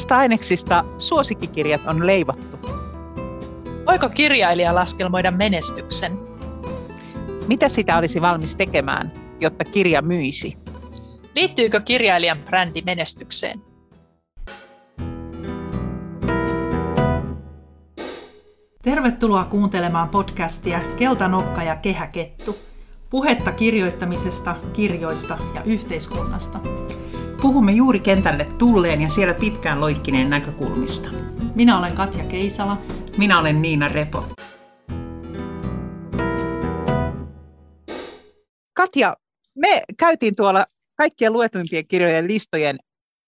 Mistä aineksista suosikkikirjat on leivottu? Voiko kirjailija laskelmoida menestyksen? Mitä sitä olisi valmis tekemään, jotta kirja myisi? Liittyykö kirjailijan brändi menestykseen? Tervetuloa kuuntelemaan podcastia Keltanokka ja Kehäkettu. Puhetta kirjoittamisesta, kirjoista ja yhteiskunnasta. Puhumme juuri kentälle tulleen ja siellä pitkään loikkineen näkökulmista. Minä olen Katja Keisala. Minä olen Niina Repo. Katja, me käytiin tuolla kaikkien luetuimpien kirjojen listojen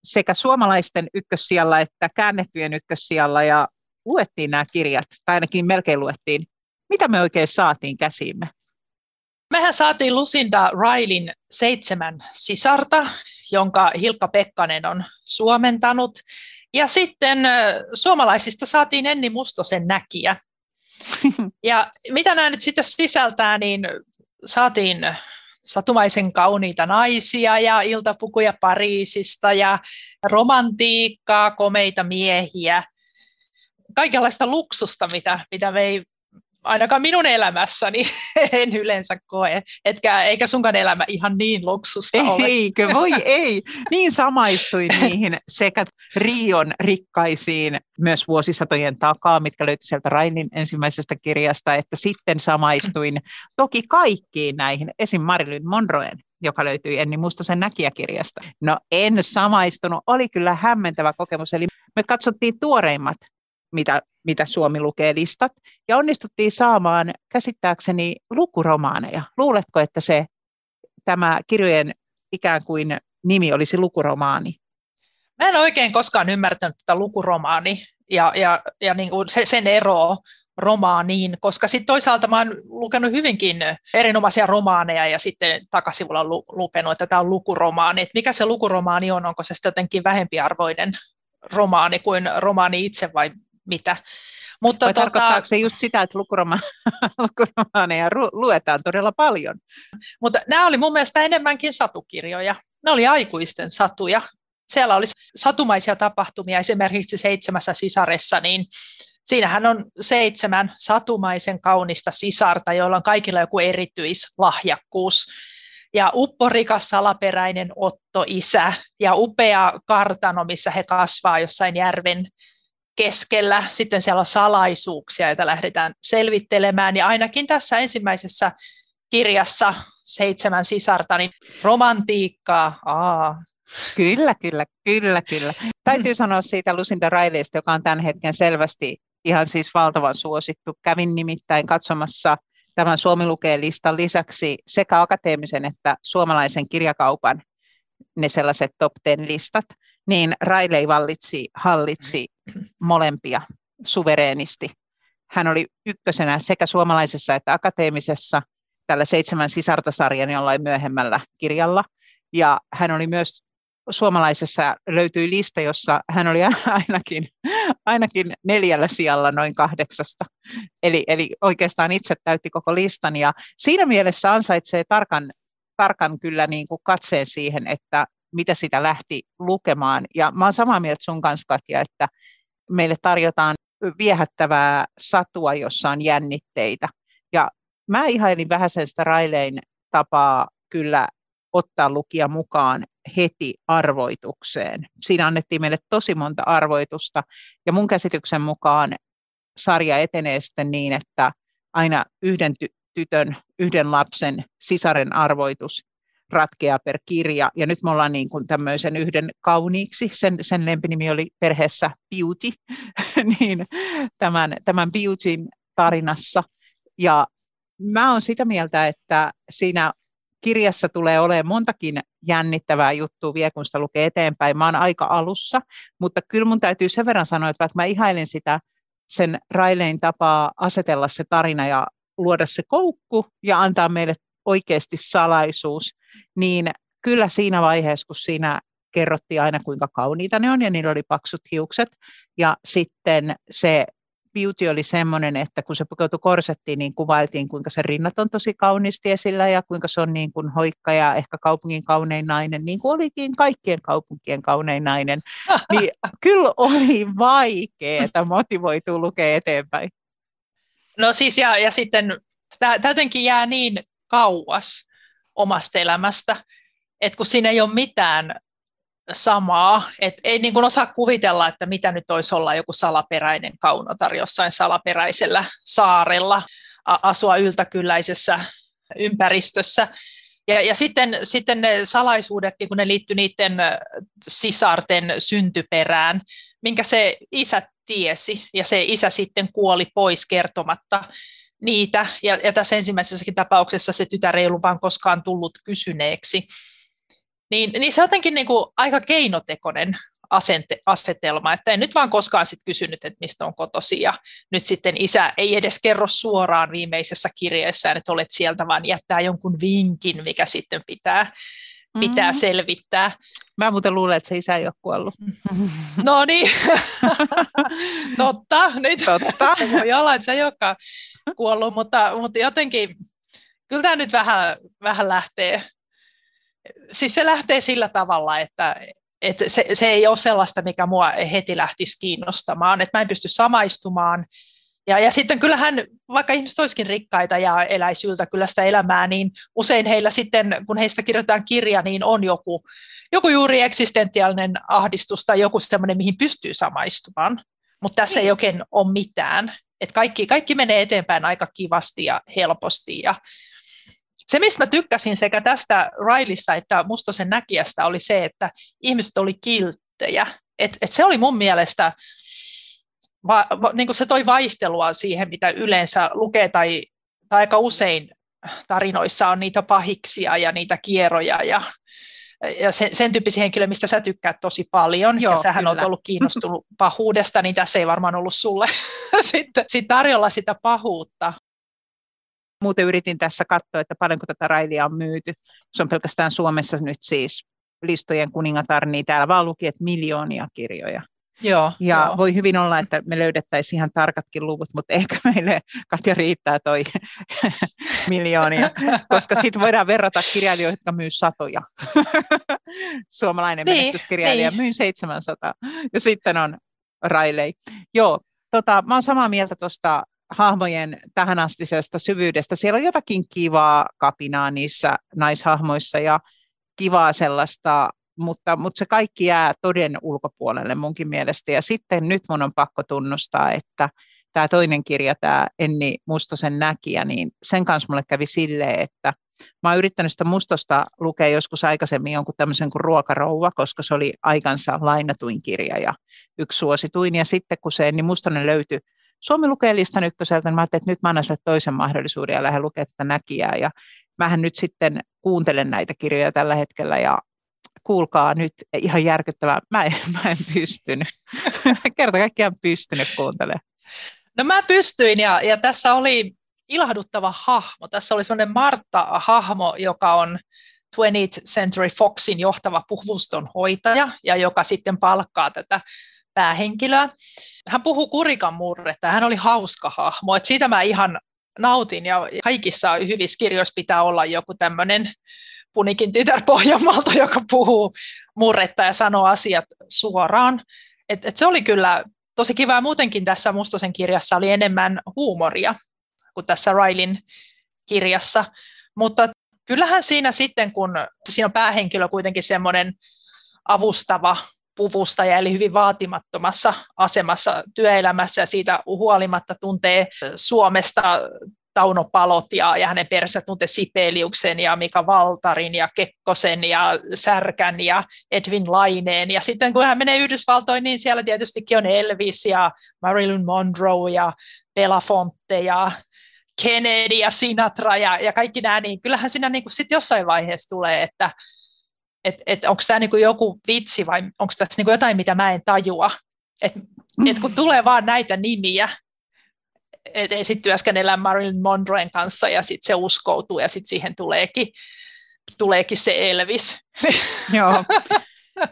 sekä suomalaisten ykkössijalla että käännettyjen ykkössijalla ja luettiin nämä kirjat, tai ainakin melkein luettiin. Mitä me oikein saatiin käsiimme? Mehän saatiin Lucinda Railin seitsemän sisarta, jonka Hilkka Pekkanen on suomentanut. Ja sitten suomalaisista saatiin Enni Mustosen näkiä. Ja mitä nämä nyt sitten sisältää, niin saatiin satumaisen kauniita naisia ja iltapukuja Pariisista ja romantiikkaa, komeita miehiä, kaikenlaista luksusta, mitä, mitä me ei ainakaan minun elämässäni en yleensä koe, etkä, eikä sunkaan elämä ihan niin luksusta ole. Eikö, voi ei. Niin samaistuin niihin sekä Rion rikkaisiin myös vuosisatojen takaa, mitkä löytyi sieltä Rainin ensimmäisestä kirjasta, että sitten samaistuin toki kaikkiin näihin, esim. Marilyn Monroen joka löytyi Enni Mustosen näkijäkirjasta. No en samaistunut, oli kyllä hämmentävä kokemus. Eli me katsottiin tuoreimmat mitä, mitä Suomi lukee listat, ja onnistuttiin saamaan käsittääkseni lukuromaaneja. Luuletko, että se tämä kirjojen ikään kuin nimi olisi lukuromaani? Mä en oikein koskaan ymmärtänyt tätä lukuromaani ja, ja, ja niin kuin sen eroa romaaniin, koska sitten toisaalta mä oon lukenut hyvinkin erinomaisia romaaneja ja sitten takasivulla lu- lukenut, että tämä on lukuromaani. Että mikä se lukuromaani on, onko se sitten jotenkin vähempiarvoinen romaani kuin romaani itse vai mitä. Mutta Vai tota, tarkoittaako se just sitä, että lukuroma- lukuromaaneja luetaan todella paljon? Mutta nämä oli mun mielestä enemmänkin satukirjoja. Ne oli aikuisten satuja. Siellä oli satumaisia tapahtumia, esimerkiksi seitsemässä sisaressa, niin siinähän on seitsemän satumaisen kaunista sisarta, joilla on kaikilla joku erityislahjakkuus. Ja upporikas salaperäinen Otto isä ja upea kartano, missä he kasvaa jossain järven keskellä. Sitten siellä on salaisuuksia, joita lähdetään selvittelemään. Ja ainakin tässä ensimmäisessä kirjassa Seitsemän sisarta, niin romantiikkaa, aa, Kyllä, kyllä, kyllä, kyllä. Täytyy sanoa siitä Lucinda Raileista, joka on tämän hetken selvästi ihan siis valtavan suosittu. Kävin nimittäin katsomassa tämän Suomi lukee listan lisäksi sekä akateemisen että suomalaisen kirjakaupan ne sellaiset top ten listat niin Riley vallitsi, hallitsi molempia suvereenisti. Hän oli ykkösenä sekä suomalaisessa että akateemisessa tällä seitsemän sisartasarjan jollain myöhemmällä kirjalla. Ja hän oli myös suomalaisessa löytyi lista, jossa hän oli ainakin, ainakin neljällä sijalla noin kahdeksasta. Eli, eli oikeastaan itse täytti koko listan. Ja siinä mielessä ansaitsee tarkan, tarkan kyllä niin kuin katseen siihen, että mitä sitä lähti lukemaan. Ja mä olen samaa mieltä sun kanssa, Katja, että meille tarjotaan viehättävää satua, jossa on jännitteitä. Ja mä ihailin vähän sen sitä Railein tapaa kyllä ottaa lukia mukaan heti arvoitukseen. Siinä annettiin meille tosi monta arvoitusta, ja mun käsityksen mukaan sarja etenee sitten niin, että aina yhden ty- tytön, yhden lapsen sisaren arvoitus ratkeaa per kirja. Ja nyt me ollaan niin kuin tämmöisen yhden kauniiksi, sen, sen lempinimi oli perheessä Beauty, niin tämän, tämän Beautyn tarinassa. Ja mä oon sitä mieltä, että siinä kirjassa tulee olemaan montakin jännittävää juttua vielä, kun sitä lukee eteenpäin. Mä oon aika alussa, mutta kyllä mun täytyy sen verran sanoa, että vaikka mä ihailin sitä sen Railein tapaa asetella se tarina ja luoda se koukku ja antaa meille oikeasti salaisuus, niin kyllä siinä vaiheessa, kun siinä kerrottiin aina kuinka kauniita ne on ja niillä oli paksut hiukset ja sitten se beauty oli semmoinen, että kun se pukeutui korsettiin, niin kuvailtiin, kuinka se rinnat on tosi kauniisti esillä ja kuinka se on niin kuin hoikka ja ehkä kaupungin kaunein nainen, niin kuin olikin kaikkien kaupunkien kaunein nainen. Niin kyllä oli vaikeaa motivoitua lukea eteenpäin. No siis ja, ja sitten tämä jotenkin jää niin kauas omasta elämästä, että kun siinä ei ole mitään samaa, että ei niin kuin osaa kuvitella, että mitä nyt olisi olla joku salaperäinen kaunotar jossain salaperäisellä saarella, asua yltäkylläisessä ympäristössä. Ja, ja sitten, sitten ne salaisuudetkin, kun ne liittyy niiden sisarten syntyperään, minkä se isä tiesi, ja se isä sitten kuoli pois kertomatta niitä, ja, ja tässä ensimmäisessäkin tapauksessa se tytär ei ollut vaan koskaan tullut kysyneeksi, niin, niin se on jotenkin niin kuin aika keinotekoinen asente, asetelma, että en nyt vaan koskaan sit kysynyt, että mistä on kotosi, ja nyt sitten isä ei edes kerro suoraan viimeisessä kirjeessään, että olet sieltä, vaan jättää jonkun vinkin, mikä sitten pitää, pitää mm-hmm. selvittää. Mä muuten luulen, että se isä ei ole kuollut. No niin, totta, nyt totta. se voi olla, että se ei olekaan kuollut, mutta, mutta jotenkin, kyllä tämä nyt vähän, vähän lähtee, siis se lähtee sillä tavalla, että, että se, se ei ole sellaista, mikä mua heti lähtisi kiinnostamaan, että mä en pysty samaistumaan, ja, ja sitten kyllähän, vaikka ihmiset olisikin rikkaita ja eläisi kyllä sitä elämää, niin usein heillä sitten, kun heistä kirjoitetaan kirja, niin on joku, joku juuri eksistentiaalinen ahdistus tai joku semmoinen, mihin pystyy samaistumaan. Mutta tässä niin. ei oikein ole mitään. Et kaikki, kaikki menee eteenpäin aika kivasti ja helposti. Ja se, mistä mä tykkäsin sekä tästä Railista että Mustosen näkijästä, oli se, että ihmiset oli kilttejä. Et, et se oli mun mielestä va, va, niin kuin se toi vaihtelua siihen, mitä yleensä lukee tai, tai aika usein tarinoissa on niitä pahiksia ja niitä kierroja ja, ja sen, sen tyyppisiä henkilöitä, mistä sä tykkäät tosi paljon, Joo, ja sähän olet ollut kiinnostunut pahuudesta, niin tässä ei varmaan ollut sulle sitten sit tarjolla sitä pahuutta. Muuten yritin tässä katsoa, että paljonko tätä railia on myyty. Se on pelkästään Suomessa nyt siis listojen kuningatar, niin täällä vaan luki, että miljoonia kirjoja. Joo, ja joo. voi hyvin olla, että me löydettäisiin ihan tarkatkin luvut, mutta ehkä meille, Katja, riittää toi miljoonia, koska sitten voidaan verrata kirjailijoita, jotka myy satoja. Suomalainen niin, menestyskirjailija niin. myy 700, ja sitten on Riley. Joo, tota, mä oon samaa mieltä tuosta hahmojen tähänastisesta syvyydestä. Siellä on jotakin kivaa kapinaa niissä naishahmoissa ja kivaa sellaista mutta, mutta se kaikki jää toden ulkopuolelle munkin mielestä. Ja sitten nyt mun on pakko tunnustaa, että tämä toinen kirja, tämä Enni Mustosen näkijä, niin sen kanssa mulle kävi silleen, että mä oon yrittänyt sitä Mustosta lukea joskus aikaisemmin jonkun tämmöisen kuin Ruokarouva, koska se oli aikansa lainatuin kirja ja yksi suosituin. Ja sitten kun se Enni Mustonen löytyi Suomi lukee listan ykköseltä, niin mä ajattelin, että nyt mä annan sille toisen mahdollisuuden ja lähden lukemaan tätä näkijää. Ja mähän nyt sitten kuuntelen näitä kirjoja tällä hetkellä ja kuulkaa nyt ihan järkyttävää, mä en, mä en pystynyt. Kerta kaikkiaan pystynyt kuuntelemaan. No mä pystyin ja, ja tässä oli ilahduttava hahmo. Tässä oli semmoinen Martta-hahmo, joka on 20th Century Foxin johtava puhuvuston hoitaja ja joka sitten palkkaa tätä päähenkilöä. Hän puhuu kurikan murretta hän oli hauska hahmo. Et siitä mä ihan nautin ja kaikissa hyvissä kirjoissa pitää olla joku tämmöinen Punikin tytär Pohjanmaalta, joka puhuu murretta ja sanoo asiat suoraan. Et, et se oli kyllä tosi kiva. Muutenkin tässä Mustosen kirjassa oli enemmän huumoria kuin tässä Railin kirjassa. Mutta kyllähän siinä sitten, kun siinä on päähenkilö kuitenkin semmoinen avustava puvustaja, eli hyvin vaatimattomassa asemassa työelämässä ja siitä huolimatta tuntee Suomesta Tauno Palot ja, hänen perheensä tuntee Sipeliuksen ja Mika Valtarin ja Kekkosen ja Särkän ja Edwin Laineen. Ja sitten kun hän menee Yhdysvaltoihin, niin siellä tietystikin on Elvis ja Marilyn Monroe ja Belafonte ja Kennedy ja Sinatra ja, ja kaikki nämä, niin kyllähän siinä niin kuin sit jossain vaiheessa tulee, että et, et onko tämä niin joku vitsi vai onko tässä niin jotain, mitä mä en tajua. Et, et kun tulee vaan näitä nimiä, sitten työskennellä Marilyn Monroen kanssa ja sitten se uskoutuu ja sitten siihen tuleekin, tuleekin se Elvis. Joo.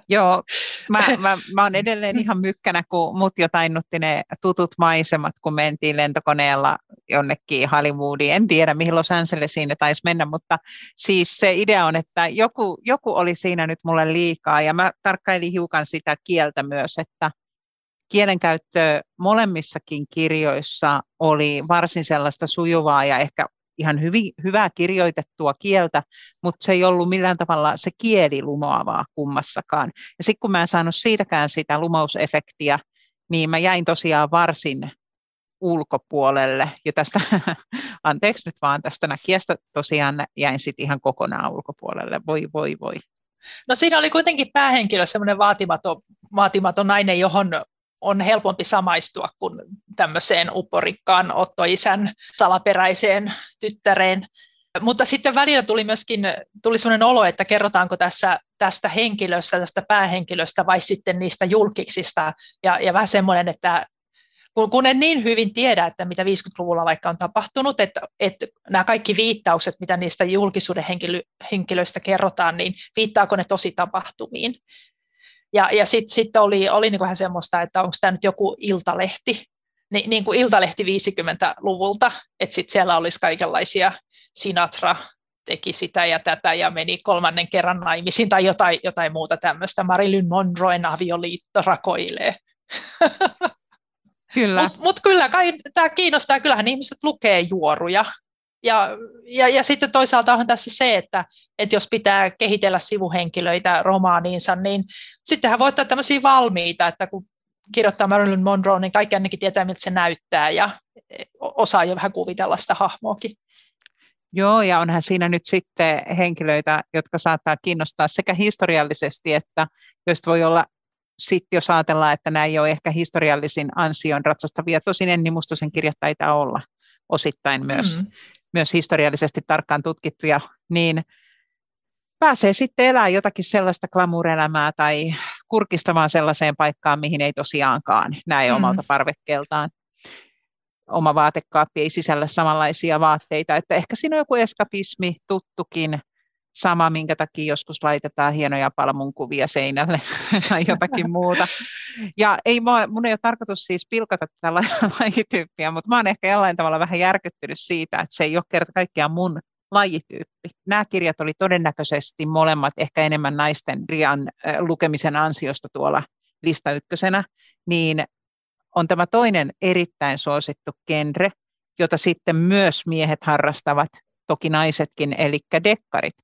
Joo, Mä, mä, mä oon edelleen ihan mykkänä, kun mut jo tainnutti ne tutut maisemat, kun mentiin lentokoneella jonnekin Hollywoodiin. En tiedä, mihin Los Angelesiin ne taisi mennä, mutta siis se idea on, että joku, joku oli siinä nyt mulle liikaa, ja mä tarkkailin hiukan sitä kieltä myös, että kielenkäyttö molemmissakin kirjoissa oli varsin sellaista sujuvaa ja ehkä ihan hyvin, hyvää kirjoitettua kieltä, mutta se ei ollut millään tavalla se kieli lumoavaa kummassakaan. Ja sitten kun mä en saanut siitäkään sitä lumousefektiä, niin mä jäin tosiaan varsin ulkopuolelle. Ja tästä, anteeksi nyt vaan tästä näkijästä tosiaan jäin sitten ihan kokonaan ulkopuolelle. Voi, voi, voi. No siinä oli kuitenkin päähenkilö semmoinen vaatimaton, vaatimaton nainen, johon on helpompi samaistua kuin tämmöiseen upporikkaan Otto-isän salaperäiseen tyttäreen. Mutta sitten välillä tuli myöskin tuli sellainen olo, että kerrotaanko tässä tästä henkilöstä, tästä päähenkilöstä vai sitten niistä julkiksista. Ja, ja vähän semmoinen, että kun, kun en niin hyvin tiedä, että mitä 50-luvulla vaikka on tapahtunut, että, että nämä kaikki viittaukset, mitä niistä julkisuuden henkilö, henkilöistä kerrotaan, niin viittaako ne tosi tapahtumiin. Ja, ja sitten sit oli, oli niin vähän semmoista, että onko tämä nyt joku iltalehti, Ni, niin kuin iltalehti 50-luvulta, että sitten siellä olisi kaikenlaisia Sinatra teki sitä ja tätä ja meni kolmannen kerran naimisiin tai jotain, jotain muuta tämmöistä. Marilyn Monroen avioliitto rakoilee. Kyllä. Mutta mut kyllä kai tämä kiinnostaa, kyllähän ihmiset lukee juoruja ja, ja, ja sitten toisaalta on tässä se, että, että jos pitää kehitellä sivuhenkilöitä romaaniinsa, niin sittenhän voi ottaa tämmöisiä valmiita, että kun kirjoittaa Marilyn Monroe, niin kaikki ainakin tietää, miltä se näyttää ja osaa jo vähän kuvitella sitä hahmoakin. Joo, ja onhan siinä nyt sitten henkilöitä, jotka saattaa kiinnostaa sekä historiallisesti, että joista voi olla sitten jos ajatellaan, että nämä ei ole ehkä historiallisin ansion ratsastavia, tosin Enni Mustosen kirjat taitaa olla osittain myös. Mm myös historiallisesti tarkkaan tutkittuja, niin pääsee sitten elämään jotakin sellaista glamurelämää tai kurkistamaan sellaiseen paikkaan, mihin ei tosiaankaan näe mm. omalta parvekkeeltaan. Oma vaatekaappi ei sisällä samanlaisia vaatteita, että ehkä siinä on joku eskapismi, tuttukin, sama, minkä takia joskus laitetaan hienoja palmunkuvia seinälle tai jotakin muuta. Ja ei mun ei ole tarkoitus siis pilkata tätä lajityyppiä, mutta mä oon ehkä jollain tavalla vähän järkyttynyt siitä, että se ei ole kerta kaikkiaan mun lajityyppi. Nämä kirjat oli todennäköisesti molemmat ehkä enemmän naisten kirjan lukemisen ansiosta tuolla lista ykkösenä, niin on tämä toinen erittäin suosittu genre, jota sitten myös miehet harrastavat, toki naisetkin, eli dekkarit.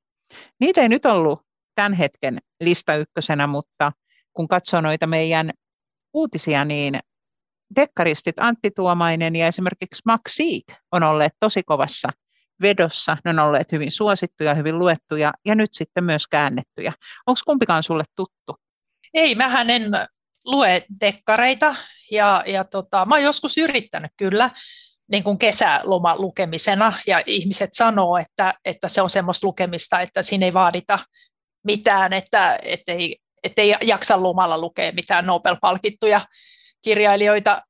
Niitä ei nyt ollut tämän hetken lista ykkösenä, mutta kun katsoo noita meidän uutisia, niin dekkaristit Antti Tuomainen ja esimerkiksi Max Seed on olleet tosi kovassa vedossa. Ne on olleet hyvin suosittuja, hyvin luettuja ja nyt sitten myös käännettyjä. Onko kumpikaan sulle tuttu? Ei, mähän en lue dekkareita ja, ja tota, mä oon joskus yrittänyt kyllä, niin kuin kesäloma lukemisena, ja ihmiset sanoo, että, että se on semmoista lukemista, että siinä ei vaadita mitään, että ettei, ettei jaksa lomalla lukea mitään Nobel-palkittuja kirjailijoita.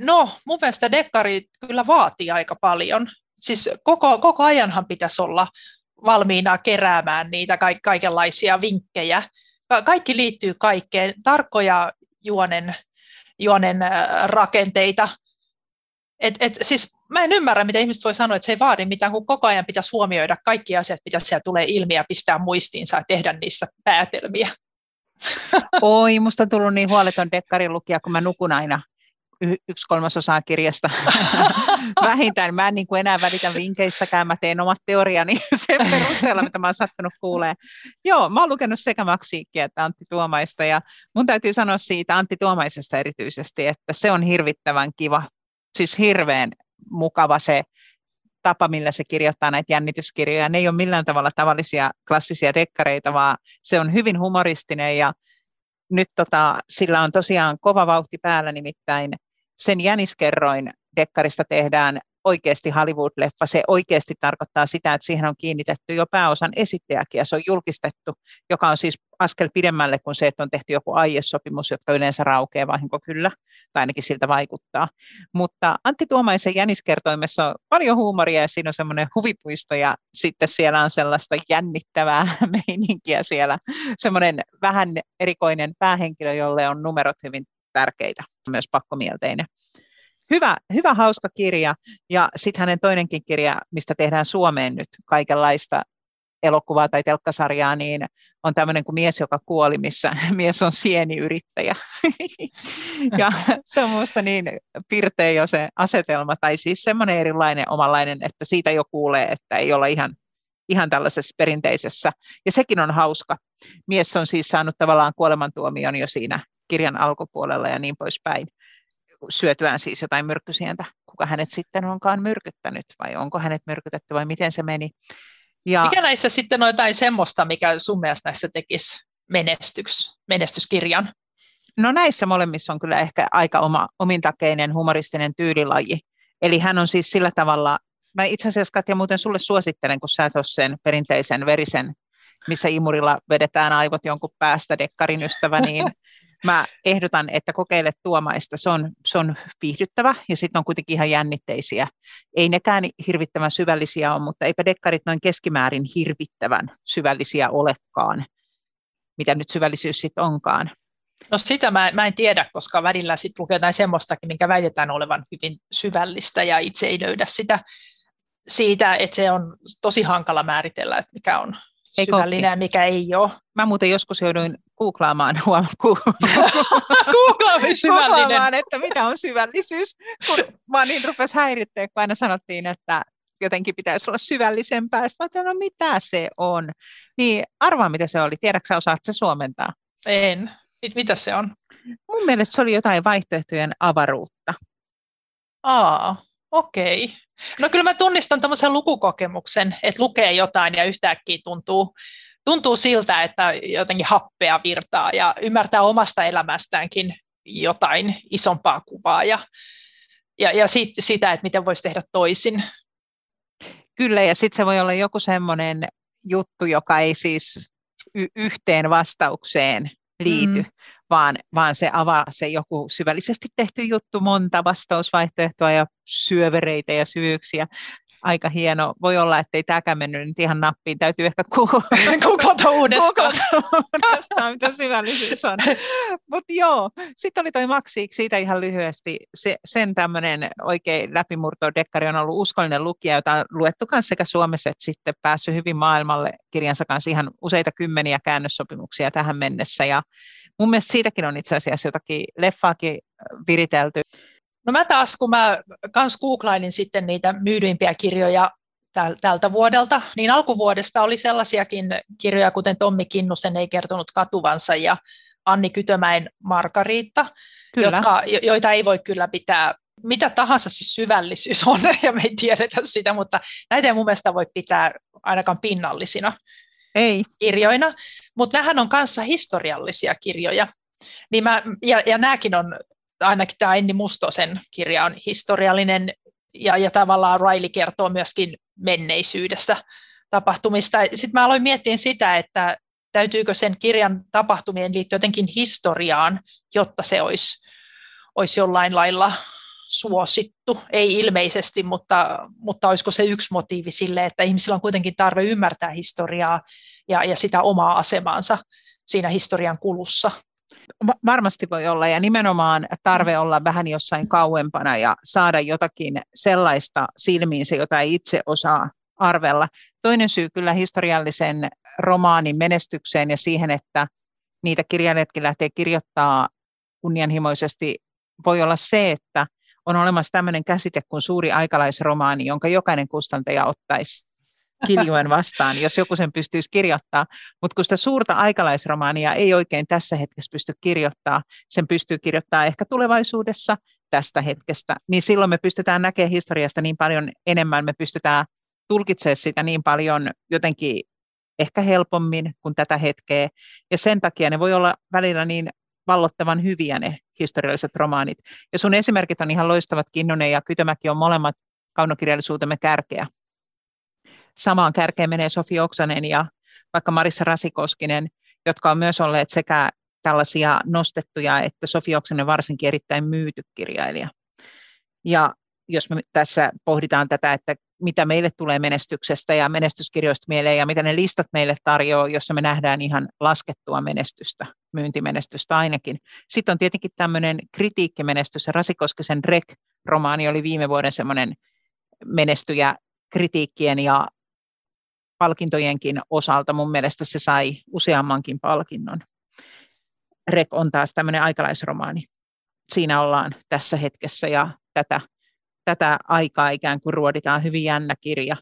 No, mun mielestä dekkari kyllä vaatii aika paljon. Siis koko, koko ajanhan pitäisi olla valmiina keräämään niitä kaikenlaisia vinkkejä. Ka- kaikki liittyy kaikkeen, tarkkoja juonen, juonen rakenteita, et, et, siis mä en ymmärrä, miten ihmiset voi sanoa, että se ei vaadi mitään, kun koko ajan pitäisi huomioida kaikki asiat, mitä siellä tulee ilmi ja pistää muistiinsa ja tehdä niistä päätelmiä. Oi, musta on tullut niin huoleton dekkarin lukija, kun mä nukun aina yksi kolmasosaa kirjasta vähintään. Mä en niin kuin enää välitä vinkeistäkään, mä teen omat teoriani sen perusteella, mitä mä oon sattunut kuulee. Joo, mä oon lukenut sekä Maksiikkia että Antti Tuomaista ja mun täytyy sanoa siitä Antti Tuomaisesta erityisesti, että se on hirvittävän kiva siis hirveän mukava se tapa, millä se kirjoittaa näitä jännityskirjoja. Ne ei ole millään tavalla tavallisia klassisia dekkareita, vaan se on hyvin humoristinen ja nyt tota, sillä on tosiaan kova vauhti päällä, nimittäin sen jäniskerroin dekkarista tehdään oikeasti Hollywood-leffa. Se oikeasti tarkoittaa sitä, että siihen on kiinnitetty jo pääosan esittäjäkin ja se on julkistettu, joka on siis askel pidemmälle kuin se, että on tehty joku aiesopimus, jotka yleensä raukeaa vahinko kyllä, tai ainakin siltä vaikuttaa. Mutta Antti Tuomaisen Jäniskertoimessa on paljon huumoria ja siinä on semmoinen huvipuisto ja sitten siellä on sellaista jännittävää meininkiä siellä. Semmoinen vähän erikoinen päähenkilö, jolle on numerot hyvin tärkeitä, myös pakkomielteinen hyvä, hyvä hauska kirja. Ja sitten hänen toinenkin kirja, mistä tehdään Suomeen nyt kaikenlaista elokuvaa tai telkkasarjaa, niin on tämmöinen kuin Mies, joka kuoli, missä mies on sieniyrittäjä. ja se on minusta niin pirteä jo se asetelma, tai siis semmoinen erilainen omanlainen, että siitä jo kuulee, että ei olla ihan, ihan tällaisessa perinteisessä. Ja sekin on hauska. Mies on siis saanut tavallaan kuolemantuomion jo siinä kirjan alkupuolella ja niin poispäin syötyään siis jotain myrkkysientä, kuka hänet sitten onkaan myrkyttänyt vai onko hänet myrkytetty vai miten se meni. Ja... Mikä näissä sitten on jotain semmoista, mikä sun mielestä näistä tekisi menestyks, menestyskirjan? No näissä molemmissa on kyllä ehkä aika oma, omintakeinen humoristinen tyylilaji. Eli hän on siis sillä tavalla, mä itse asiassa Katja muuten sulle suosittelen, kun sä sen perinteisen verisen, missä imurilla vedetään aivot jonkun päästä dekkarin ystävä, niin mä ehdotan, että kokeile tuomaista. Se on, se on viihdyttävä ja sitten on kuitenkin ihan jännitteisiä. Ei nekään hirvittävän syvällisiä ole, mutta eipä dekkarit noin keskimäärin hirvittävän syvällisiä olekaan, mitä nyt syvällisyys sitten onkaan. No sitä mä, mä en tiedä, koska välillä sitten lukee jotain semmoistakin, minkä väitetään olevan hyvin syvällistä ja itse ei löydä sitä siitä, että se on tosi hankala määritellä, että mikä on syvällinen ja mikä ei ole. Mä muuten joskus jouduin googlaamaan, huom, ku, googlaamaan, että mitä on syvällisyys, kun mä niin rupesi häiritteä, kun aina sanottiin, että jotenkin pitäisi olla syvällisempää. Sitten mä no mitä se on? Niin arvaa, mitä se oli. Tiedätkö sä, osaat se suomentaa? En. Mitä se on? Mun mielestä se oli jotain vaihtoehtojen avaruutta. Aa, okei. Okay. No kyllä mä tunnistan tämmöisen lukukokemuksen, että lukee jotain ja yhtäkkiä tuntuu, tuntuu siltä, että jotenkin happea virtaa ja ymmärtää omasta elämästäänkin jotain isompaa kuvaa ja, ja, ja sit, sitä, että miten voisi tehdä toisin. Kyllä, ja sitten se voi olla joku semmoinen juttu, joka ei siis y- yhteen vastaukseen liity, mm vaan, vaan se avaa se joku syvällisesti tehty juttu, monta vastausvaihtoehtoa ja syövereitä ja syvyyksiä. Aika hieno. Voi olla, että ei tämäkään mennyt nyt ihan nappiin. Täytyy ehkä googlata uudestaan. uudestaan, mitä syvällisyys on. Mutta joo, sitten oli toi Maxi, siitä ihan lyhyesti. Se, sen tämmöinen oikein läpimurto dekkari on ollut uskollinen lukija, jota on luettu sekä Suomessa että sitten päässyt hyvin maailmalle kirjansa kanssa ihan useita kymmeniä käännössopimuksia tähän mennessä. Ja mun mielestä siitäkin on itse asiassa jotakin leffaakin viritelty. No mä taas, kun mä kans googlainin sitten niitä myydyimpiä kirjoja tältä vuodelta, niin alkuvuodesta oli sellaisiakin kirjoja, kuten Tommi Kinnusen ei kertonut katuvansa ja Anni Kytömäen Margariitta, jotka, joita ei voi kyllä pitää mitä tahansa siis syvällisyys on, ja me ei tiedetä sitä, mutta näitä ei mun mielestä voi pitää ainakaan pinnallisina ei. kirjoina, mutta nämähän on kanssa historiallisia kirjoja. Niin mä, ja, ja nämäkin on, ainakin tämä Enni Mustosen kirja on historiallinen, ja, ja tavallaan Riley kertoo myöskin menneisyydestä tapahtumista. Sitten mä aloin miettiä sitä, että täytyykö sen kirjan tapahtumien liittyä jotenkin historiaan, jotta se olisi, olisi jollain lailla suosittu, ei ilmeisesti, mutta, mutta olisiko se yksi motiivi sille, että ihmisillä on kuitenkin tarve ymmärtää historiaa ja, ja sitä omaa asemaansa siinä historian kulussa. Varmasti voi olla ja nimenomaan tarve olla vähän jossain kauempana ja saada jotakin sellaista silmiinsä, jota ei itse osaa arvella. Toinen syy kyllä historiallisen romaanin menestykseen ja siihen, että niitä kirjailijatkin lähtee kirjoittaa kunnianhimoisesti, voi olla se, että on olemassa tämmöinen käsite kuin suuri aikalaisromaani, jonka jokainen kustantaja ottaisi kiljuen vastaan, jos joku sen pystyisi kirjoittaa. Mutta kun sitä suurta aikalaisromaania ei oikein tässä hetkessä pysty kirjoittaa, sen pystyy kirjoittaa ehkä tulevaisuudessa tästä hetkestä, niin silloin me pystytään näkemään historiasta niin paljon enemmän, me pystytään tulkitsemaan sitä niin paljon jotenkin ehkä helpommin kuin tätä hetkeä. Ja sen takia ne voi olla välillä niin vallottavan hyviä ne historialliset romaanit. Ja sun esimerkit on ihan loistavat, Kinnunen ja Kytömäki on molemmat kaunokirjallisuutemme kärkeä. Samaan kärkeen menee Sofi Oksanen ja vaikka Marissa Rasikoskinen, jotka on myös olleet sekä tällaisia nostettuja, että Sofi Oksanen varsinkin erittäin myyty kirjailija. Ja jos me tässä pohditaan tätä, että mitä meille tulee menestyksestä ja menestyskirjoista mieleen ja mitä ne listat meille tarjoaa, jossa me nähdään ihan laskettua menestystä, myyntimenestystä ainakin. Sitten on tietenkin tämmöinen kritiikkimenestys, ja Rasikoskisen Rek-romaani oli viime vuoden semmoinen menestyjä kritiikkien ja palkintojenkin osalta. Mun mielestä se sai useammankin palkinnon. Rek on taas tämmöinen aikalaisromaani. Siinä ollaan tässä hetkessä ja tätä tätä aikaa ikään kuin ruoditaan hyvin jännä kirja.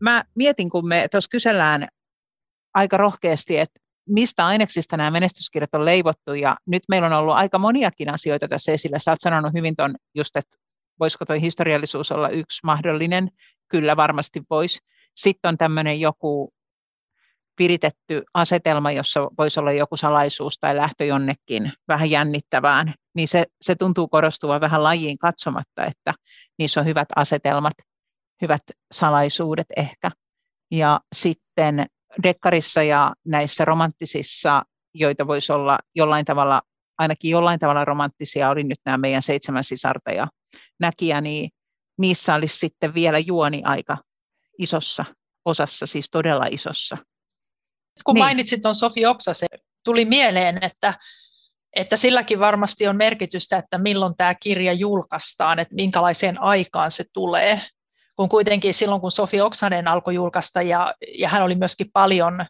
Mä mietin, kun me tuossa kysellään aika rohkeasti, että mistä aineksista nämä menestyskirjat on leivottu, ja nyt meillä on ollut aika moniakin asioita tässä esillä. Sä oot sanonut hyvin tuon just, että voisiko tuo historiallisuus olla yksi mahdollinen, kyllä varmasti voisi. Sitten on tämmöinen joku viritetty asetelma, jossa voisi olla joku salaisuus tai lähtö jonnekin vähän jännittävään, niin se, se tuntuu korostuva vähän lajiin katsomatta, että niissä on hyvät asetelmat, hyvät salaisuudet ehkä. Ja sitten dekkarissa ja näissä romanttisissa, joita voisi olla jollain tavalla, ainakin jollain tavalla romanttisia, oli nyt nämä meidän seitsemän sisarta ja näkijä, niin niissä olisi sitten vielä juoni aika isossa osassa, siis todella isossa. Kun niin. mainitsit tuon Sofi Oksasen, tuli mieleen, että, että silläkin varmasti on merkitystä, että milloin tämä kirja julkaistaan, että minkälaiseen aikaan se tulee. Kun kuitenkin silloin, kun Sofi Oksanen alkoi julkaista, ja, ja hän oli myöskin paljon,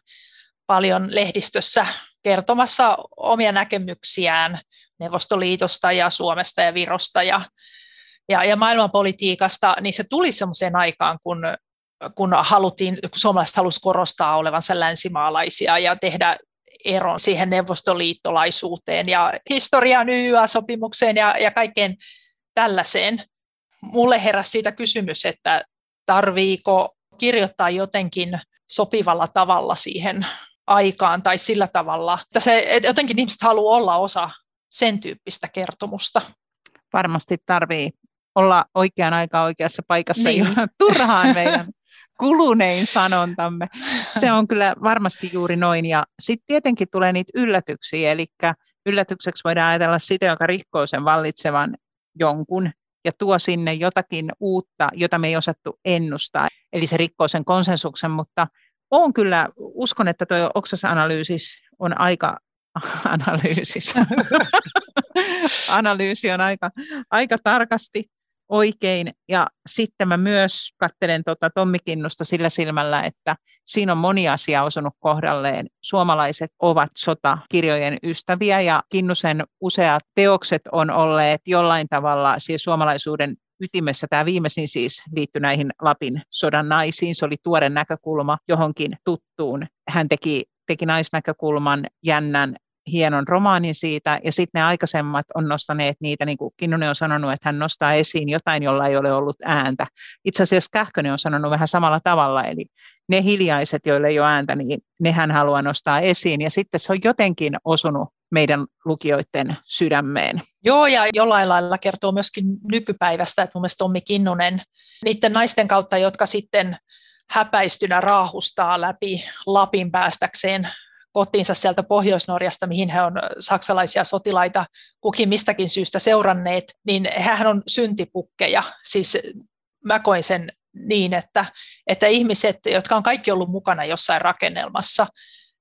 paljon lehdistössä kertomassa omia näkemyksiään Neuvostoliitosta ja Suomesta ja Virosta ja, ja, ja maailmanpolitiikasta, niin se tuli sellaiseen aikaan, kun kun haluttiin, kun suomalaiset halusivat korostaa olevansa länsimaalaisia ja tehdä eron siihen neuvostoliittolaisuuteen ja historian YYA-sopimukseen ja, ja kaikkeen tällaiseen. Mulle heräsi siitä kysymys, että tarviiko kirjoittaa jotenkin sopivalla tavalla siihen aikaan tai sillä tavalla, että, se, että jotenkin ihmiset haluaa olla osa sen tyyppistä kertomusta. Varmasti tarvii olla oikean aikaan oikeassa paikassa niin. turhaan meidän kulunein sanontamme. Se on kyllä varmasti juuri noin. Ja sitten tietenkin tulee niitä yllätyksiä, eli yllätykseksi voidaan ajatella sitä, joka rikkoo sen vallitsevan jonkun ja tuo sinne jotakin uutta, jota me ei osattu ennustaa. Eli se rikkoo sen konsensuksen, mutta on kyllä, uskon, että tuo oksasanalyysis on aika analyysis. Analyysi on aika, aika tarkasti oikein. Ja sitten mä myös katselen tuota Tommi Kinnusta sillä silmällä, että siinä on moni asia osunut kohdalleen. Suomalaiset ovat sotakirjojen ystäviä ja Kinnusen useat teokset on olleet jollain tavalla siis suomalaisuuden ytimessä. Tämä viimeisin siis liittyi näihin Lapin sodan naisiin. Se oli tuore näkökulma johonkin tuttuun. Hän teki teki naisnäkökulman jännän hienon romaanin siitä, ja sitten ne aikaisemmat on nostaneet niitä, niin kuin Kinnunen on sanonut, että hän nostaa esiin jotain, jolla ei ole ollut ääntä. Itse asiassa Kähkönen on sanonut vähän samalla tavalla, eli ne hiljaiset, joille ei ole ääntä, niin ne hän haluaa nostaa esiin, ja sitten se on jotenkin osunut meidän lukijoiden sydämeen. Joo, ja jollain lailla kertoo myöskin nykypäivästä, että mun mielestä Tommi Kinnunen niiden naisten kautta, jotka sitten häpäistynä raahustaa läpi Lapin päästäkseen kotiinsa sieltä Pohjois-Norjasta, mihin he on saksalaisia sotilaita kukin mistäkin syystä seuranneet, niin hän on syntipukkeja. Siis mä koin sen niin, että, että ihmiset, jotka on kaikki ollut mukana jossain rakennelmassa,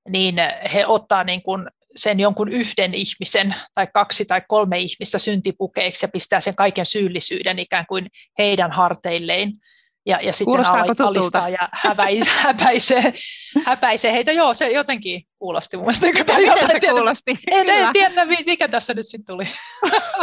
niin he ottaa niin kuin sen jonkun yhden ihmisen tai kaksi tai kolme ihmistä syntipukeiksi ja pistää sen kaiken syyllisyyden ikään kuin heidän harteilleen ja, ja sitten alistaa ja häpäisee, häpäisee, häpäisee heitä. Joo, se jotenkin kuulosti mun mielestä. Miten se kuulosti? En, en tiedä, mikä tässä nyt sitten tuli.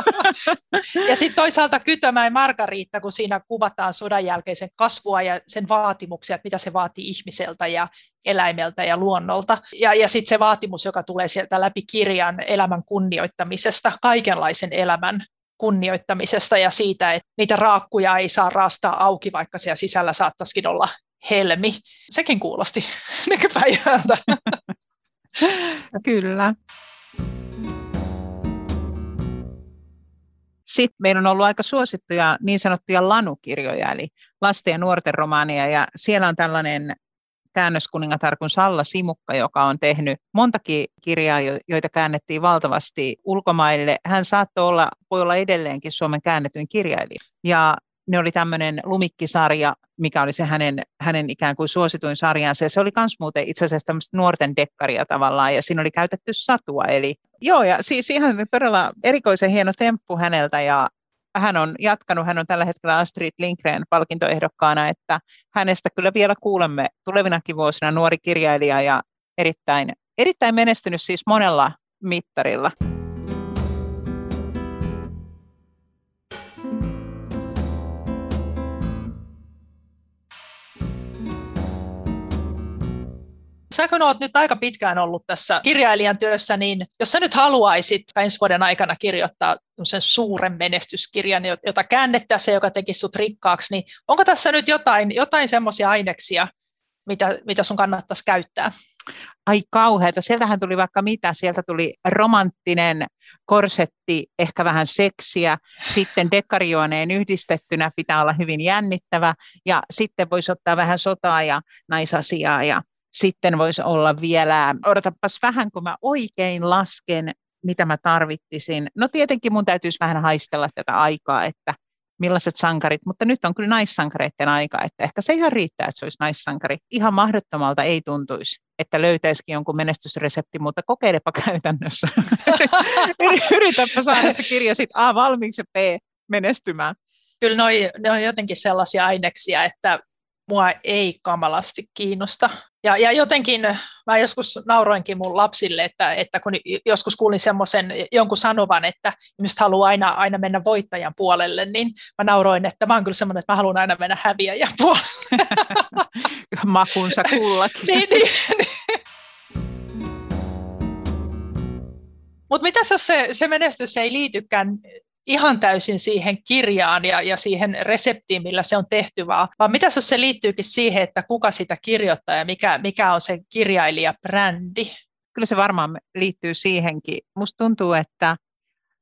ja sitten toisaalta Kytömäen Margariitta, kun siinä kuvataan sodan jälkeisen kasvua ja sen vaatimuksia, että mitä se vaatii ihmiseltä ja eläimeltä ja luonnolta. Ja, ja sitten se vaatimus, joka tulee sieltä läpi kirjan elämän kunnioittamisesta, kaikenlaisen elämän kunnioittamisesta ja siitä, että niitä raakkuja ei saa raastaa auki, vaikka siellä sisällä saattaisikin olla helmi. Sekin kuulosti nykypäivältä. Kyllä. Sitten meillä on ollut aika suosittuja niin sanottuja lanukirjoja, eli lasten ja nuorten romaania, ja siellä on tällainen käännöskuningatar kuin Salla Simukka, joka on tehnyt montakin kirjaa, joita käännettiin valtavasti ulkomaille. Hän saattoi olla, voi olla edelleenkin Suomen käännetyin kirjailija. Ja ne oli tämmöinen lumikkisarja, mikä oli se hänen, hänen ikään kuin suosituin sarjansa. Ja se oli myös muuten itse asiassa tämmöistä nuorten dekkaria tavallaan, ja siinä oli käytetty satua. Eli joo, ja siis ihan todella erikoisen hieno temppu häneltä, ja hän on jatkanut, hän on tällä hetkellä Astrid Lindgren palkintoehdokkaana, että hänestä kyllä vielä kuulemme tulevinakin vuosina nuori kirjailija ja erittäin, erittäin menestynyt siis monella mittarilla. Sä kun oot nyt aika pitkään ollut tässä kirjailijan työssä, niin jos sä nyt haluaisit ensi vuoden aikana kirjoittaa sen suuren menestyskirjan, jota käännettäisiin, joka teki sut rikkaaksi, niin onko tässä nyt jotain, jotain semmoisia aineksia, mitä, mitä sun kannattaisi käyttää? Ai kauheata, sieltähän tuli vaikka mitä, sieltä tuli romanttinen korsetti, ehkä vähän seksiä, sitten dekkarijuoneen yhdistettynä pitää olla hyvin jännittävä, ja sitten voisi ottaa vähän sotaa ja naisasiaa ja sitten voisi olla vielä, odotapas vähän, kun mä oikein lasken, mitä mä tarvittisin. No tietenkin mun täytyisi vähän haistella tätä aikaa, että millaiset sankarit, mutta nyt on kyllä naissankareiden aika, että ehkä se ihan riittää, että se olisi naissankari. Ihan mahdottomalta ei tuntuisi, että löytäisikin jonkun menestysresepti, mutta kokeilepa käytännössä. Yritäpä saada se kirja sitten A valmiiksi ja B menestymään. Kyllä noi, ne on jotenkin sellaisia aineksia, että mua ei kamalasti kiinnosta. Ja, ja jotenkin mä joskus nauroinkin mun lapsille, että, että kun joskus kuulin semmoisen jonkun sanovan, että ihmiset haluaa aina, aina mennä voittajan puolelle, niin mä nauroin, että mä oon kyllä semmoinen, että mä haluan aina mennä häviäjän puolelle. Makunsa kullakin. niin, niin, niin. Mutta mitä jos se, se menestys ei liitykään ihan täysin siihen kirjaan ja, ja siihen reseptiin, millä se on tehty, vaan, vaan mitä se liittyykin siihen, että kuka sitä kirjoittaa ja mikä, mikä on se kirjailijabrändi? Kyllä se varmaan liittyy siihenkin. Musta tuntuu, että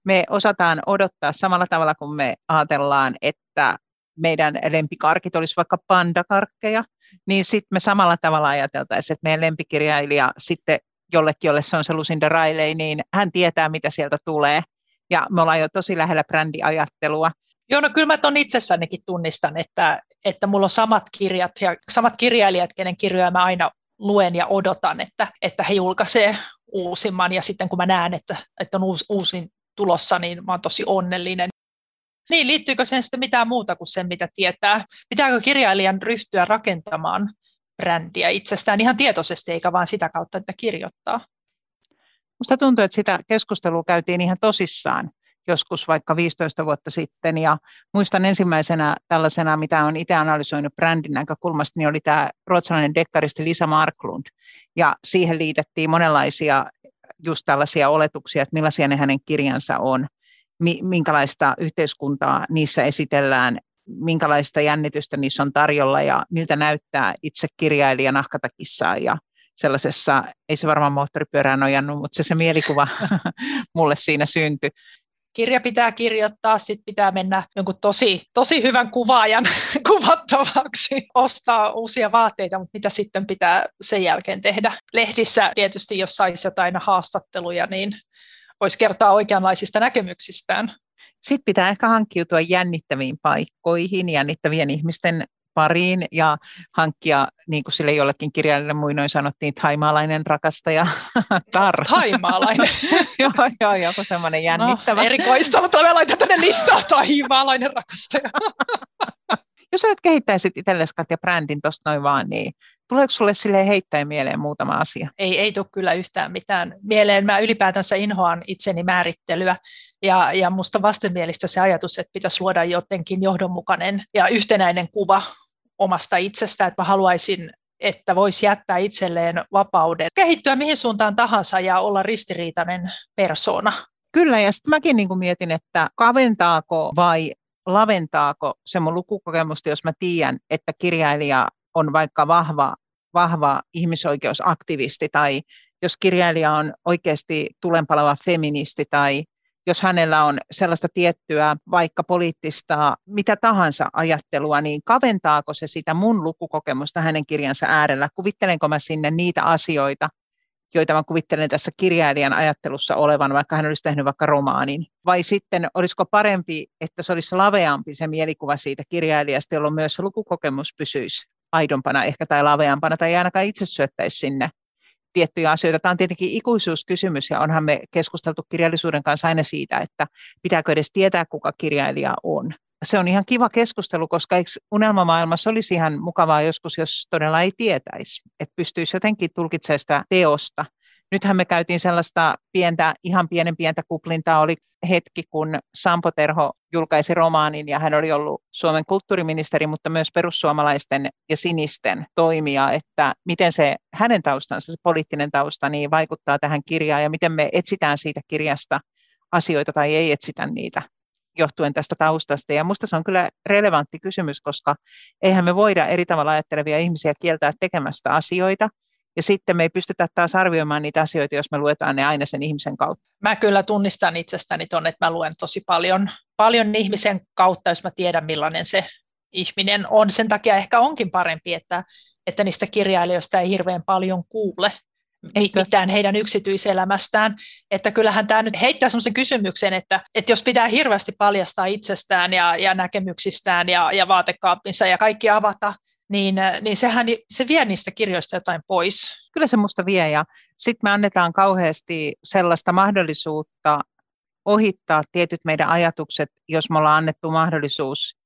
me osataan odottaa samalla tavalla, kun me ajatellaan, että meidän lempikarkit olisi vaikka pandakarkkeja, niin sitten me samalla tavalla ajateltaisiin, että meidän lempikirjailija sitten jollekin, jolle se on se Lucinda Riley, niin hän tietää, mitä sieltä tulee ja me ollaan jo tosi lähellä brändiajattelua. Joo, no kyllä mä tuon itsessänikin tunnistan, että, että mulla on samat kirjat ja samat kirjailijat, kenen kirjoja mä aina luen ja odotan, että, että he julkaisee uusimman ja sitten kun mä näen, että, että on uusi, uusin tulossa, niin mä oon tosi onnellinen. Niin, liittyykö sen sitten mitään muuta kuin sen, mitä tietää? Pitääkö kirjailijan ryhtyä rakentamaan brändiä itsestään ihan tietoisesti, eikä vain sitä kautta, että kirjoittaa? Musta tuntuu, että sitä keskustelua käytiin ihan tosissaan joskus vaikka 15 vuotta sitten. Ja muistan ensimmäisenä tällaisena, mitä on itse analysoinut brändin näkökulmasta, niin oli tämä ruotsalainen dekkaristi Lisa Marklund. Ja siihen liitettiin monenlaisia just tällaisia oletuksia, että millaisia ne hänen kirjansa on, minkälaista yhteiskuntaa niissä esitellään, minkälaista jännitystä niissä on tarjolla ja miltä näyttää itse kirjailija nahkatakissaan ja sellaisessa, ei se varmaan moottoripyörään nojannut, mutta se se mielikuva mulle siinä syntyi. Kirja pitää kirjoittaa, sitten pitää mennä jonkun tosi, tosi hyvän kuvaajan kuvattavaksi, ostaa uusia vaatteita, mutta mitä sitten pitää sen jälkeen tehdä. Lehdissä tietysti, jos saisi jotain haastatteluja, niin voisi kertoa oikeanlaisista näkemyksistään. Sitten pitää ehkä hankkiutua jännittäviin paikkoihin, jännittävien ihmisten pariin ja hankkia, niin kuin sille jollekin kirjailijalle muinoin sanottiin, thaimaalainen rakastaja. Tar. Thaimaalainen? joo, joo, joku semmoinen no, jännittävä. No, erikoista, mutta mä laitan tänne listaa thaimaalainen rakastaja. Jos sä nyt kehittäisit itsellesi Katja brändin tuosta noin vaan, niin tuleeko sulle sille heittäen mieleen muutama asia? Ei, ei tule kyllä yhtään mitään mieleen. Mä ylipäätänsä inhoan itseni määrittelyä ja, ja musta vastenmielistä se ajatus, että pitäisi luoda jotenkin johdonmukainen ja yhtenäinen kuva omasta itsestä, että mä haluaisin että voisi jättää itselleen vapauden kehittyä mihin suuntaan tahansa ja olla ristiriitainen persona. Kyllä, ja sitten mäkin niin mietin, että kaventaako vai laventaako se mun lukukokemusta, jos mä tiedän, että kirjailija on vaikka vahva, vahva ihmisoikeusaktivisti tai jos kirjailija on oikeasti tulenpalava feministi tai jos hänellä on sellaista tiettyä vaikka poliittista mitä tahansa ajattelua, niin kaventaako se sitä mun lukukokemusta hänen kirjansa äärellä? Kuvittelenko mä sinne niitä asioita, joita mä kuvittelen tässä kirjailijan ajattelussa olevan, vaikka hän olisi tehnyt vaikka romaanin? Vai sitten olisiko parempi, että se olisi laveampi se mielikuva siitä kirjailijasta, jolloin myös se lukukokemus pysyisi aidompana ehkä tai laveampana tai ei ainakaan itse syöttäisi sinne tiettyjä asioita. Tämä on tietenkin ikuisuuskysymys ja onhan me keskusteltu kirjallisuuden kanssa aina siitä, että pitääkö edes tietää, kuka kirjailija on. Se on ihan kiva keskustelu, koska eikö unelmamaailmassa olisi ihan mukavaa joskus, jos todella ei tietäisi, että pystyisi jotenkin tulkitsemaan sitä teosta nythän me käytiin sellaista pientä, ihan pienen pientä kuplintaa, oli hetki, kun Sampo Terho julkaisi romaanin ja hän oli ollut Suomen kulttuuriministeri, mutta myös perussuomalaisten ja sinisten toimija, että miten se hänen taustansa, se poliittinen tausta, niin vaikuttaa tähän kirjaan ja miten me etsitään siitä kirjasta asioita tai ei etsitä niitä johtuen tästä taustasta. Ja minusta se on kyllä relevantti kysymys, koska eihän me voida eri tavalla ajattelevia ihmisiä kieltää tekemästä asioita, ja sitten me ei pystytä taas arvioimaan niitä asioita, jos me luetaan ne aina sen ihmisen kautta. Mä kyllä tunnistan itsestäni tuonne, että mä luen tosi paljon, paljon ihmisen kautta, jos mä tiedän millainen se ihminen on. Sen takia ehkä onkin parempi, että, että niistä kirjailijoista ei hirveän paljon kuule Eikö? mitään heidän yksityiselämästään. Että kyllähän tämä nyt heittää sellaisen kysymyksen, että, että jos pitää hirveästi paljastaa itsestään ja, ja näkemyksistään ja, ja vaatekaapinsa ja kaikki avata, niin, äh, niin sehän se vie niistä kirjoista jotain pois. Kyllä se musta vie ja sitten me annetaan kauheasti sellaista mahdollisuutta ohittaa tietyt meidän ajatukset, jos me ollaan annettu mahdollisuus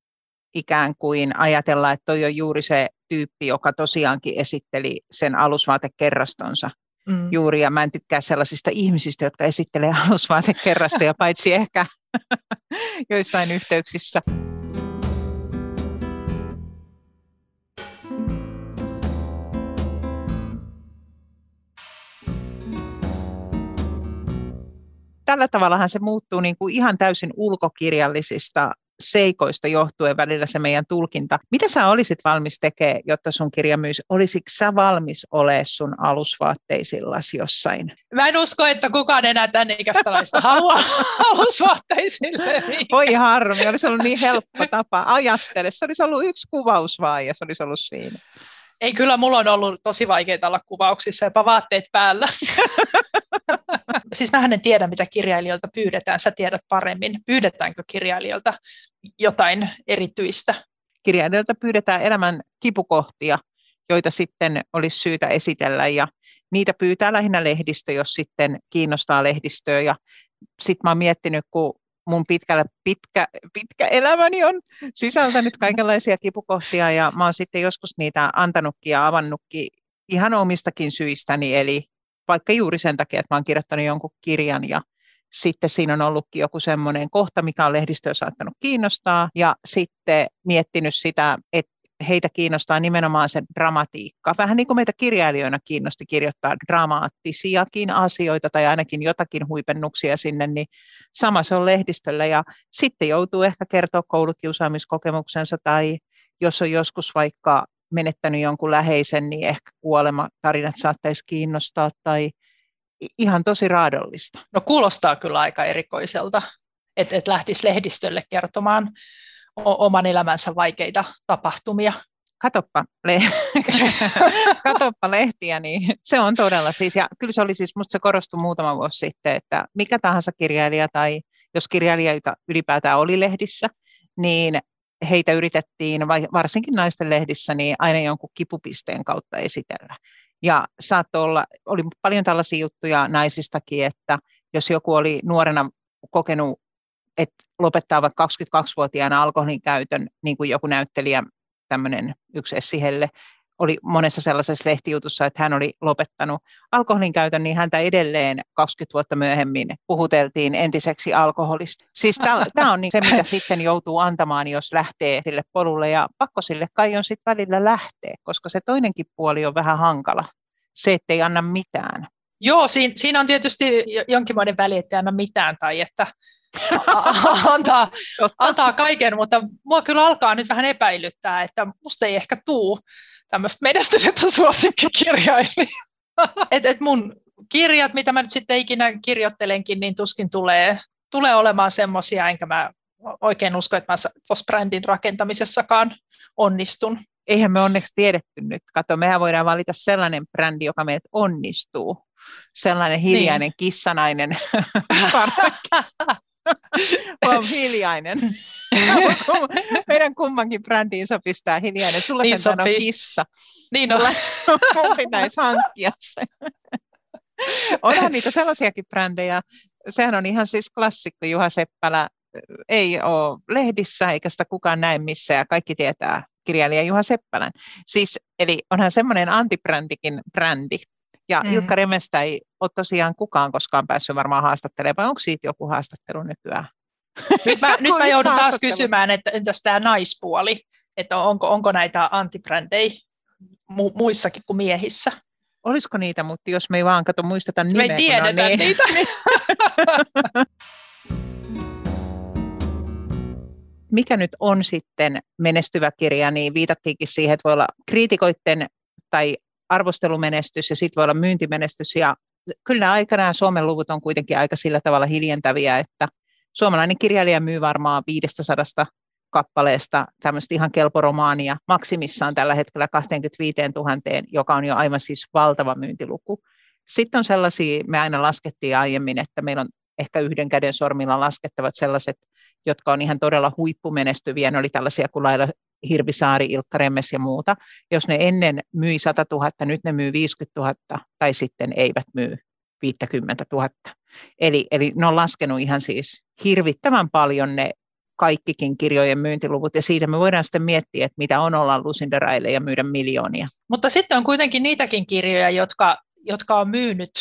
ikään kuin ajatella, että toi on juuri se tyyppi, joka tosiaankin esitteli sen alusvaatekerrastonsa mm. juuri, ja mä en tykkää sellaisista ihmisistä, jotka esittelee alusvaatekerrastoja, paitsi ehkä joissain yhteyksissä. Tällä tavallahan se muuttuu niin kuin ihan täysin ulkokirjallisista seikoista johtuen välillä se meidän tulkinta. Mitä sä olisit valmis tekemään, jotta sun kirja myisi? Olisitko sä valmis olemaan sun alusvaatteisillasi jossain? Mä en usko, että kukaan enää tänne ikäistä haluaa alusvaatteisille. Voi harmi, olisi ollut niin helppo tapa. Ajattele, se olisi ollut yksi kuvaus vaan ja se olisi ollut siinä. Ei, kyllä mulla on ollut tosi vaikeita olla kuvauksissa, jopa vaatteet päällä. siis mä en tiedä, mitä kirjailijoilta pyydetään. Sä tiedät paremmin. Pyydetäänkö kirjailijoilta jotain erityistä? Kirjailijoilta pyydetään elämän kipukohtia, joita sitten olisi syytä esitellä. Ja niitä pyytää lähinnä lehdistö, jos sitten kiinnostaa lehdistöä. Ja sitten mä oon miettinyt, kun mun pitkällä, pitkä, pitkä elämäni on sisältänyt kaikenlaisia kipukohtia ja mä oon sitten joskus niitä antanutkin ja avannutkin ihan omistakin syistäni, eli vaikka juuri sen takia, että mä oon kirjoittanut jonkun kirjan ja sitten siinä on ollutkin joku semmoinen kohta, mikä on lehdistöä saattanut kiinnostaa ja sitten miettinyt sitä, että heitä kiinnostaa nimenomaan se dramatiikka. Vähän niin kuin meitä kirjailijoina kiinnosti kirjoittaa dramaattisiakin asioita tai ainakin jotakin huipennuksia sinne, niin sama se on lehdistöllä. Ja sitten joutuu ehkä kertoa koulukiusaamiskokemuksensa tai jos on joskus vaikka menettänyt jonkun läheisen, niin ehkä kuolematarinat saattaisi kiinnostaa tai ihan tosi raadollista. No kuulostaa kyllä aika erikoiselta, että et lähtisi lehdistölle kertomaan oman elämänsä vaikeita tapahtumia. Katoppa, le- Katoppa lehtiä, niin se on todella siis, ja kyllä se oli siis, musta se korostui muutama vuosi sitten, että mikä tahansa kirjailija tai jos kirjailijoita ylipäätään oli lehdissä, niin heitä yritettiin, varsinkin naisten lehdissä, niin aina jonkun kipupisteen kautta esitellä. Ja saattoi olla, oli paljon tällaisia juttuja naisistakin, että jos joku oli nuorena kokenut että lopettaa vaikka 22-vuotiaana alkoholin käytön, niin kuin joku näyttelijä, tämmöinen yksi Essihelle, oli monessa sellaisessa lehtijutussa, että hän oli lopettanut alkoholin käytön, niin häntä edelleen 20 vuotta myöhemmin puhuteltiin entiseksi alkoholista. Siis tämä on niin se, mitä sitten joutuu antamaan, jos lähtee sille polulle, ja pakko sille kai on sitten välillä lähteä, koska se toinenkin puoli on vähän hankala, se, ettei anna mitään. Joo, siinä, siinä on tietysti jonkinlainen väli, että anna mitään tai että antaa, antaa kaiken, mutta mua kyllä alkaa nyt vähän epäilyttää, että musta ei ehkä tuu tämmöistä menestynyttä suosikkikirjailijaa. et, et mun kirjat, mitä mä nyt sitten ikinä kirjoittelenkin, niin tuskin tulee, tulee olemaan semmoisia, enkä mä oikein usko, että mä tuossa brändin rakentamisessakaan onnistun. Eihän me onneksi tiedetty nyt. Kato, mehän voidaan valita sellainen brändi, joka meidät onnistuu. Sellainen hiljainen niin. kissanainen on hiljainen. Meidän kummankin brändiin pistää hiljainen. Sulla niin sen on kissa. Niin on. Mun pitäisi hankkia se. Onhan niitä sellaisiakin brändejä. Sehän on ihan siis klassikko Juha Seppälä. Ei ole lehdissä eikä sitä kukaan näe missä ja kaikki tietää kirjailija Juha Seppälän. Siis, eli onhan semmoinen antibrändikin brändi. Ja mm. Ilkka Remestä ei ole tosiaan kukaan koskaan päässyt varmaan haastattelemaan, vai onko siitä joku haastattelu nykyään? Nyt mä, nyt mä joudun taas kysymään, että entäs tämä naispuoli, että onko, onko näitä antibrändejä mu- muissakin kuin miehissä? Olisiko niitä, mutta jos me ei vaan kato muisteta nimeä. Me ei tiedetä niin. niitä. Mikä nyt on sitten menestyvä kirja, niin viitattiinkin siihen, että voi olla kriitikoiden tai arvostelumenestys ja sitten voi olla myyntimenestys. Ja kyllä aikanaan Suomen luvut on kuitenkin aika sillä tavalla hiljentäviä, että suomalainen kirjailija myy varmaan 500 kappaleesta tämmöistä ihan kelporomaania maksimissaan tällä hetkellä 25 000, joka on jo aivan siis valtava myyntiluku. Sitten on sellaisia, me aina laskettiin aiemmin, että meillä on ehkä yhden käden sormilla laskettavat sellaiset, jotka on ihan todella huippumenestyviä. Ne oli tällaisia kuin Laila Hirvisaari, Ilkka Remmes ja muuta. Jos ne ennen myi 100 000, nyt ne myy 50 000 tai sitten eivät myy 50 000. Eli, eli ne on laskenut ihan siis hirvittävän paljon ne kaikkikin kirjojen myyntiluvut, ja siitä me voidaan sitten miettiä, että mitä on olla Lucinda Riley ja myydä miljoonia. Mutta sitten on kuitenkin niitäkin kirjoja, jotka, jotka on myynyt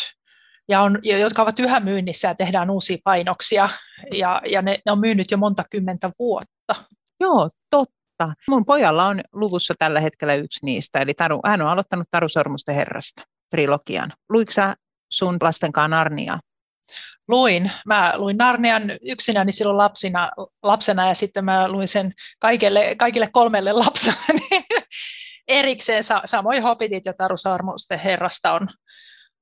ja, on, jotka ovat yhä myynnissä ja tehdään uusia painoksia, ja, ja ne, ne on myynyt jo monta kymmentä vuotta. Joo, totta. Mun pojalla on luvussa tällä hetkellä yksi niistä, eli Taru, hän on aloittanut Taru Sormusten herrasta trilogian. Luitko sun lastenkaan Narnia? luin. Mä luin Narnian yksinäni silloin lapsina, lapsena ja sitten mä luin sen kaikille, kaikille kolmelle lapselle erikseen. Samoin Hobbitit ja Taru Sarmusten herrasta on,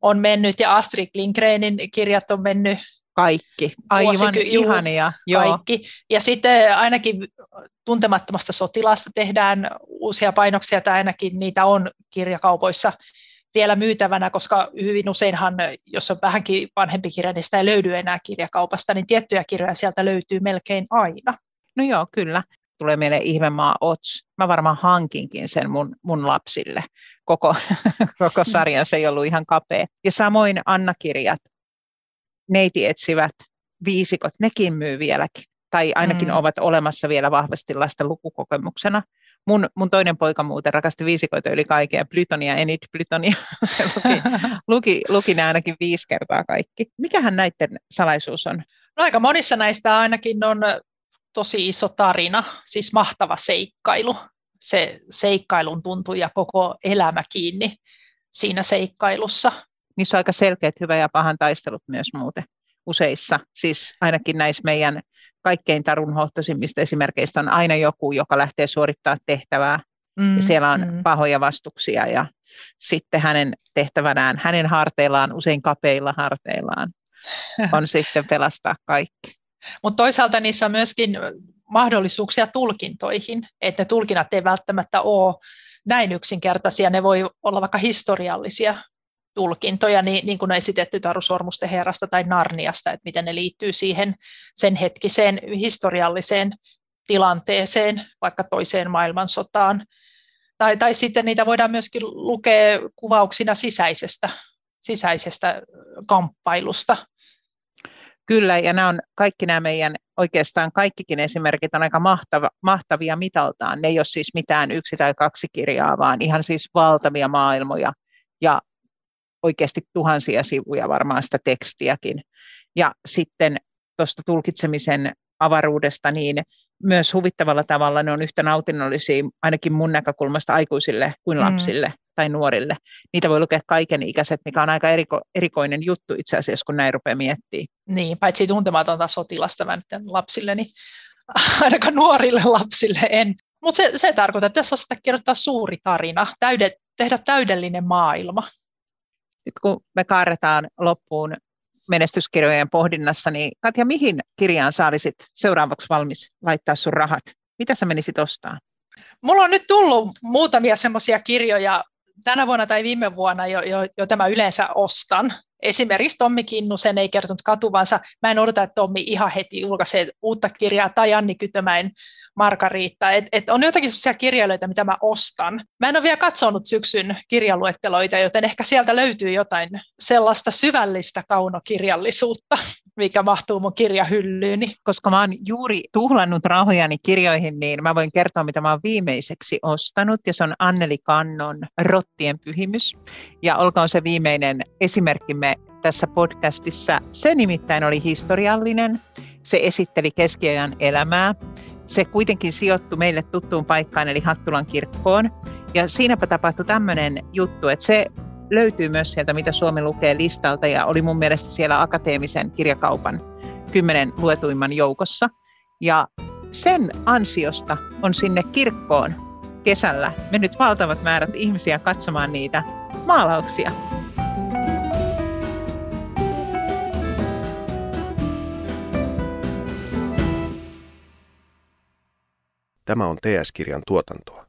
on mennyt ja Astrid Lindgrenin kirjat on mennyt kaikki, aivan vuosiky- ihania. Joo. Kaikki. Ja sitten ainakin tuntemattomasta sotilasta tehdään uusia painoksia, tai ainakin niitä on kirjakaupoissa vielä myytävänä, koska hyvin useinhan, jos on vähänkin vanhempi kirja, niin sitä ei löydy enää kirjakaupasta, niin tiettyjä kirjoja sieltä löytyy melkein aina. No joo, kyllä. Tulee mieleen Ihmemaa Ots. Mä varmaan hankinkin sen mun, mun lapsille. Koko, koko sarjan se ei ollut ihan kapea. Ja samoin Anna-kirjat, neiti etsivät viisikot, nekin myy vieläkin. Tai ainakin mm. ovat olemassa vielä vahvasti lasten lukukokemuksena mun, mun toinen poika muuten rakasti viisikoita yli kaikkea, Plytonia, Enid Plytonia, se luki, luki, luki ne ainakin viisi kertaa kaikki. Mikähän näiden salaisuus on? No aika monissa näistä ainakin on tosi iso tarina, siis mahtava seikkailu. Se seikkailun tuntuu ja koko elämä kiinni siinä seikkailussa. Niissä on aika selkeät hyvä ja pahan taistelut myös muuten useissa, siis ainakin näissä meidän kaikkein tarunhohtoisimmista esimerkkeistä on aina joku, joka lähtee suorittaa tehtävää, mm, ja siellä on mm. pahoja vastuksia, ja sitten hänen tehtävänään, hänen harteillaan, usein kapeilla harteillaan, on sitten pelastaa kaikki. Mutta toisaalta niissä on myöskin mahdollisuuksia tulkintoihin, että tulkinnat ei välttämättä ole näin yksinkertaisia, ne voi olla vaikka historiallisia tulkintoja, niin, niin kuin on esitetty Taru Sormusten herrasta tai Narniasta, että miten ne liittyy siihen sen hetkiseen historialliseen tilanteeseen, vaikka toiseen maailmansotaan. Tai, tai sitten niitä voidaan myöskin lukea kuvauksina sisäisestä, sisäisestä kamppailusta. Kyllä, ja nämä on kaikki nämä meidän, oikeastaan kaikkikin esimerkit on aika mahtava, mahtavia mitaltaan. Ne ei ole siis mitään yksi tai kaksi kirjaa, vaan ihan siis valtavia maailmoja. Ja oikeasti tuhansia sivuja varmaan sitä tekstiäkin. Ja sitten tuosta tulkitsemisen avaruudesta, niin myös huvittavalla tavalla ne on yhtä nautinnollisia ainakin mun näkökulmasta aikuisille kuin mm. lapsille mm. Tai nuorille. Niitä voi lukea kaiken ikäiset, mikä on aika eriko, erikoinen juttu itse asiassa, kun näin rupeaa miettimään. Niin, paitsi tuntematonta sotilasta mä nyt lapsille, niin ainakaan nuorille lapsille en. Mutta se, se tarkoittaa, että jos osata kirjoittaa suuri tarina, täyde, tehdä täydellinen maailma. Nyt kun me kaarretaan loppuun menestyskirjojen pohdinnassa, niin Katja, mihin kirjaan sä olisit seuraavaksi valmis laittaa sun rahat? Mitä sä menisit ostaa? Mulla on nyt tullut muutamia semmoisia kirjoja tänä vuonna tai viime vuonna, jo, jo, jo tämä yleensä ostan. Esimerkiksi Tommi Kinnusen ei kertonut katuvansa. Mä en odota, että Tommi ihan heti julkaisee uutta kirjaa, tai Anni Kytömäen Margariitta. Et, et on jotakin sellaisia kirjailijoita, mitä mä ostan. Mä en ole vielä katsonut syksyn kirjaluetteloita, joten ehkä sieltä löytyy jotain sellaista syvällistä kaunokirjallisuutta, mikä mahtuu mun kirjahyllyyni. Koska mä oon juuri tuhlannut rahojani kirjoihin, niin mä voin kertoa, mitä mä oon viimeiseksi ostanut, ja se on Anneli Kannon Rottien pyhimys. Ja olkoon se viimeinen esimerkkimme tässä podcastissa. Se nimittäin oli historiallinen. Se esitteli keskiajan elämää. Se kuitenkin sijoittui meille tuttuun paikkaan, eli Hattulan kirkkoon. Ja siinäpä tapahtui tämmöinen juttu, että se löytyy myös sieltä, mitä Suomi lukee listalta, ja oli mun mielestä siellä akateemisen kirjakaupan kymmenen luetuimman joukossa. Ja sen ansiosta on sinne kirkkoon kesällä mennyt valtavat määrät ihmisiä katsomaan niitä maalauksia. Tämä on TS-kirjan tuotantoa.